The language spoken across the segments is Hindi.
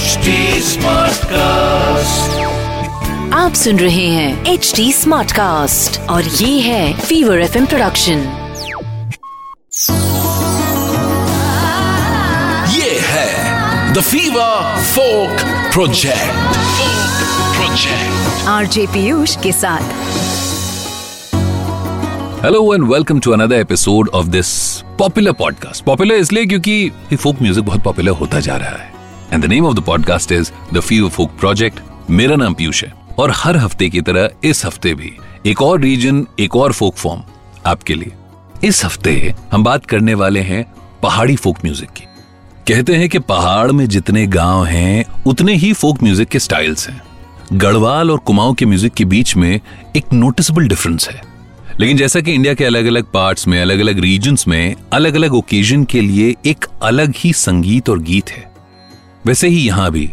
HD Smartcast. आप सुन रहे हैं एच डी स्मार्ट कास्ट और ये है फीवर एफ़ प्रोडक्शन ये है the fever folk project project RJ Piyush के साथ। Hello and welcome to another episode of this popular podcast popular इसलिए क्योंकि फोक म्यूज़िक बहुत पॉपुलर होता जा रहा है। And the name of the podcast is the fever folk project मेरा नाम पीयूष है। और हर हफ़्ते की तरह इस हफ़्ते भी एक और रीजन एक और फोक फॉर्म आपके लिए। इस हफ़्ते हम बात करने वाले हैं पहाड़ी फोक म्यूज़िक की। कहते हैं कि पहाड़ में जितने गाँव हैं, उतने ही फोक म्यूज़िक के स्टाइल्स हैं। गढ़वाल और कुमाऊं के म्यूज़िक के बीच में एक नोटिसबल डिफरेंस है। लेकिन जैसा कि इंडिया के अलग अलग पार्ट्स में अलग अलग रीजन्स में अलग अलग ओकेजन के लिए एक अलग ही संगीत और गीत है। वैसे ही यहाँ भी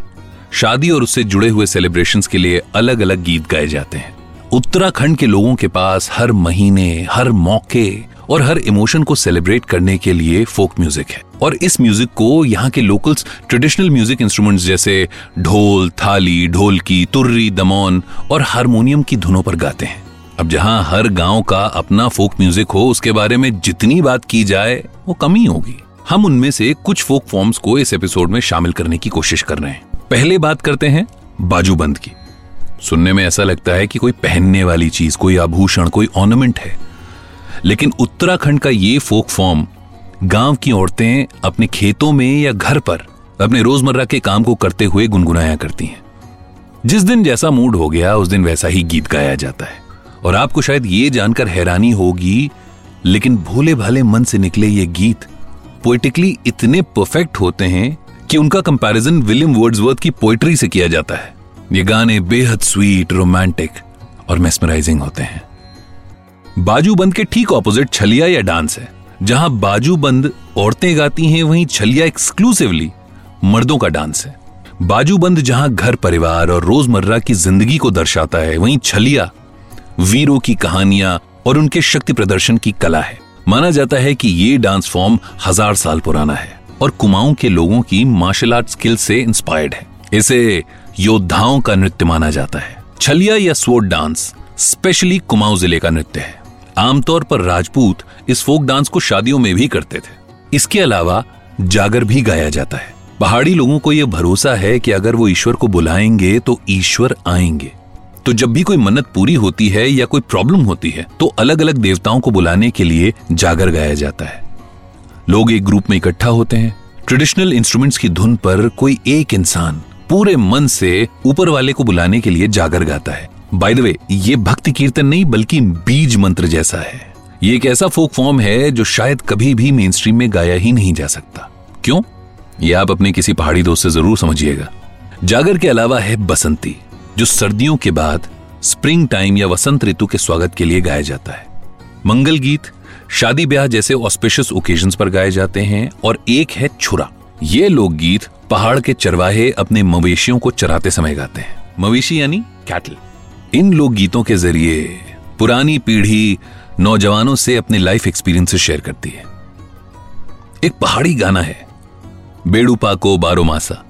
शादी और उससे जुड़े हुए सेलिब्रेशंस के लिए अलग अलग गीत गाए जाते हैं। उत्तराखंड के लोगों के पास हर महीने, हर मौके और हर इमोशन को सेलिब्रेट करने के लिए फोक म्यूज़िक है। और इस म्यूज़िक को यहाँ के लोकल्स ट्रेडिशनल म्यूज़िक इंस्ट्रूमेंट्स जैसे ढोल, थाली, ढोलकी, तुर्री, दमौन और हारमोनियम की धुनों पर गाते हैं। अब जहाँ हर गाँव का अपना फोक म्यूज़िक हो, उसके बारे में जितनी बात की जाए, वो कमी होगी। हम उनमें से कुछ फोक फॉर्म्स को इस एपिसोड में शामिल करने की कोशिश कर रहे हैं। पहले बात करते हैं बाजूबंद की। सुनने में ऐसा लगता है कि कोई पहनने वाली चीज़, कोई आभूषण, कोई ऑर्नामेंट है। लेकिन उत्तराखंड का ये फोक फॉर्म, गाँव की औरतें अपने खेतों में या घर पर अपने रोज़मर्रा के काम को करते हुए गुनगुनाया करती हैं। जिस दिन जैसा मूड हो गया, उस दिन वैसा ही गीत गाया जाता है। और आपको शायद ये जानकर हैरानी होगी, लेकिन भोले भाले मन से निकले ये गीत पोइटिकली इतने परफेक्ट होते हैं कि उनका कंपैरिजन विलियम वर्ड्सवर्थ की पोइट्री से किया जाता है। ये गाने बेहद स्वीट रोमांटिक और मेस्मराइजिंग होते हैं। बाजूबंद के ठीक ऑपोजिट छलिया या डांस है, जहाँ बाजूबंद औरतें गाती हैं, वहीं छलिया एक्सक्लूसिवली मर्दों का डांस है। बाजूबंद जहाँ घर परिवार और रोज़मर्रा की ज़िंदगी को दर्शाता है, वहीं छलिया वीरों की कहानियाँ और उनके शक्ति प्रदर्शन की कला है। माना जाता है कि ये डांस फॉर्म हज़ार साल पुराना है और कुमाऊं के लोगों की मार्शल आर्ट स्किल से इंस्पायर्ड है। इसे योद्धाओं का नृत्य माना जाता है। छलिया या स्वोर्ड डांस, स्पेशली कुमाऊं ज़िले का नृत्य है। आमतौर पर राजपूत इस फोक डांस को शादियों में भी करते थे। इसके अलावा जागर भी गाया जाता है। पहाड़ी लोगों को यह भरोसा है कि अगर वो ईश्वर को बुलाएँगे तो ईश्वर आएँगे। तो जब भी कोई मन्नत पूरी होती है या कोई प्रॉब्लम होती है तो अलग अलग देवताओं को बुलाने के लिए जागर गाया जाता है। लोग एक ग्रुप में इकट्ठा होते हैं। ट्रेडिशनल इंस्ट्रूमेंट्स की धुन पर कोई एक इंसान पूरे मन से ऊपर वाले को बुलाने के लिए जागर गाता है। बाय द वे ये भक्ति कीर्तन नहीं, बल्कि बीज मंत्र जैसा है। ये एक ऐसा फोक फॉर्म है जो शायद कभी भी मेन स्ट्रीम में गाया ही नहीं जा सकता। क्यों? ये आप अपने किसी पहाड़ी दोस्त से ज़रूर समझिएगा। जागर के अलावा है बसंती। जो सर्दियों के बाद स्प्रिंग टाइम या वसंत ऋतु के स्वागत के लिए गाया जाता है। मंगल गीत शादी ब्याह जैसे ऑस्पेशियस ओकेजन पर गाए जाते हैं और एक है छुरा। ये लोकगीत पहाड़ के चरवाहे अपने मवेशियों को चराते समय गाते हैं। मवेशी यानी कैटल इन लोकगीतों के ज़रिए पुरानी पीढ़ी नौजवानों से अपने लाइफ एक्सपीरियंसेस शेयर करती है। एक पहाड़ी गाना है। बेड़ूपा को बारो मासा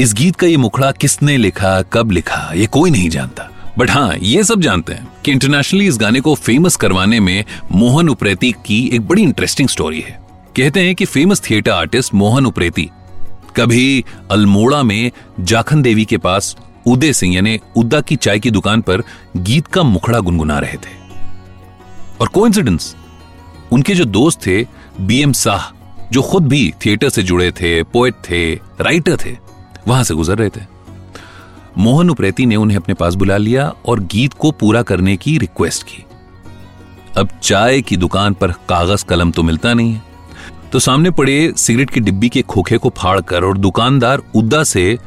इस गीत का ये मुखड़ा किसने लिखा, कब लिखा, ये कोई नहीं जानता। बट हाँ ये सब जानते हैं कि इंटरनेशनली इस गाने को फ़ेमस करवाने में मोहन उप्रेती की एक बड़ी इंटरेस्टिंग स्टोरी है। कहते हैं कि famous theatre artist Mohan Upreti कभी अल्मोड़ा में जाखन देवी के पास उदय सिंह, यानी उदा की चाय की दुकान पर गीत का मुखड़ा गुनगुना रहे थे। और कोइंसिडेंस उनके जो दोस्त थे बी एम शाह, जो खुद भी थिएटर से जुड़े थे पोएट थे राइटर थे वहाँ से गुजर रहे थे। मोहन उप्रेती ने उन्हें अपने पास बुला लिया और गीत को पूरा करने की रिक्वेस्ट की। अब चाय की दुकान पर कागज़ कलम तो मिलता नहीं है। तो सामने पड़े सिगरेट की डिब्बी के खोखे को फाड़कर और दुकानदार उद्दा से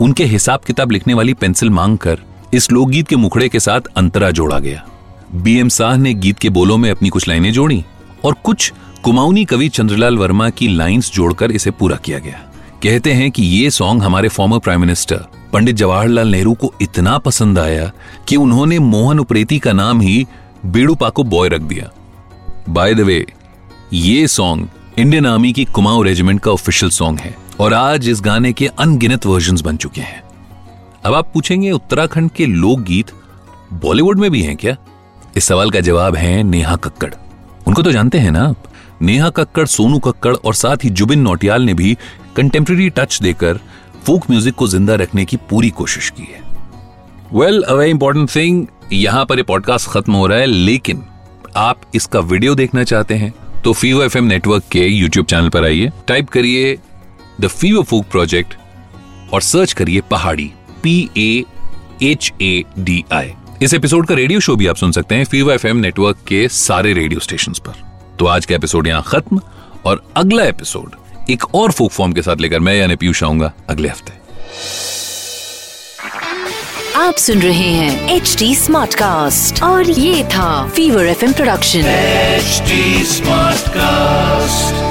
उनके हिसाब किताब लिखने वाली पेंसिल मांगकर इस लोकगीत के मुखड़े के साथ अंतरा जोड़ा गया। बीएम शाह ने गीत के बोलों में अपनी कुछ लाइनें जोड़ी और कुछ कुमाऊनी कवि चंद्रलाल वर्मा की लाइंस जोड़कर इसे पूरा किया गया। कहते हैं कि ये सॉन्ग हमारे former prime minister Pandit Jawaharlal Nehru को इतना पसंद आया कि उन्होंने मोहन उप्रेती का नाम ही बेड़ूपा को बॉय रख दिया। बाय द वे ये सॉन्ग इंडियन आर्मी की कुमाऊं रेजिमेंट का ऑफिशियल सॉन्ग है और आज इस गाने के अनगिनत वर्जन बन चुके हैं। अब आप पूछेंगे, उत्तराखंड के लोकगीत बॉलीवुड में भी हैं क्या? इस सवाल का जवाब है नेहा कक्कड़। उनको तो जानते हैं ना नेहा कक्कड़, सोनू कक्कड़ और साथ ही जुबिन नौटियाल ने भी कंटेम्प्रेरी टच देकर फोक म्यूज़िक को ज़िंदा रखने की पूरी कोशिश की है। Well a very important thing यहाँ पर पॉडकास्ट खत्म हो रहा है, लेकिन आप इसका वीडियो देखना चाहते हैं तो फीवो एफ़ नेटवर्क के यूट्यूब चैनल पर आइए टाइप करिए द फीवो फोक प्रोजेक्ट और सर्च करिए Pahadi P A H A D I इस एपिसोड का रेडियो शो भी आप सुन सकते हैं फीवो एफ़ नेटवर्क के सारे रेडियो स्टेशन पर। तो आज का एपिसोड यहाँ खत्म और अगला एपिसोड एक और फोक फॉर्म के साथ लेकर मैं यानी पीयूष आऊँगा अगले हफ़्ते आप सुन रहे हैं एच डी स्मार्ट कास्ट और ये था fever F production H smart Smartcast.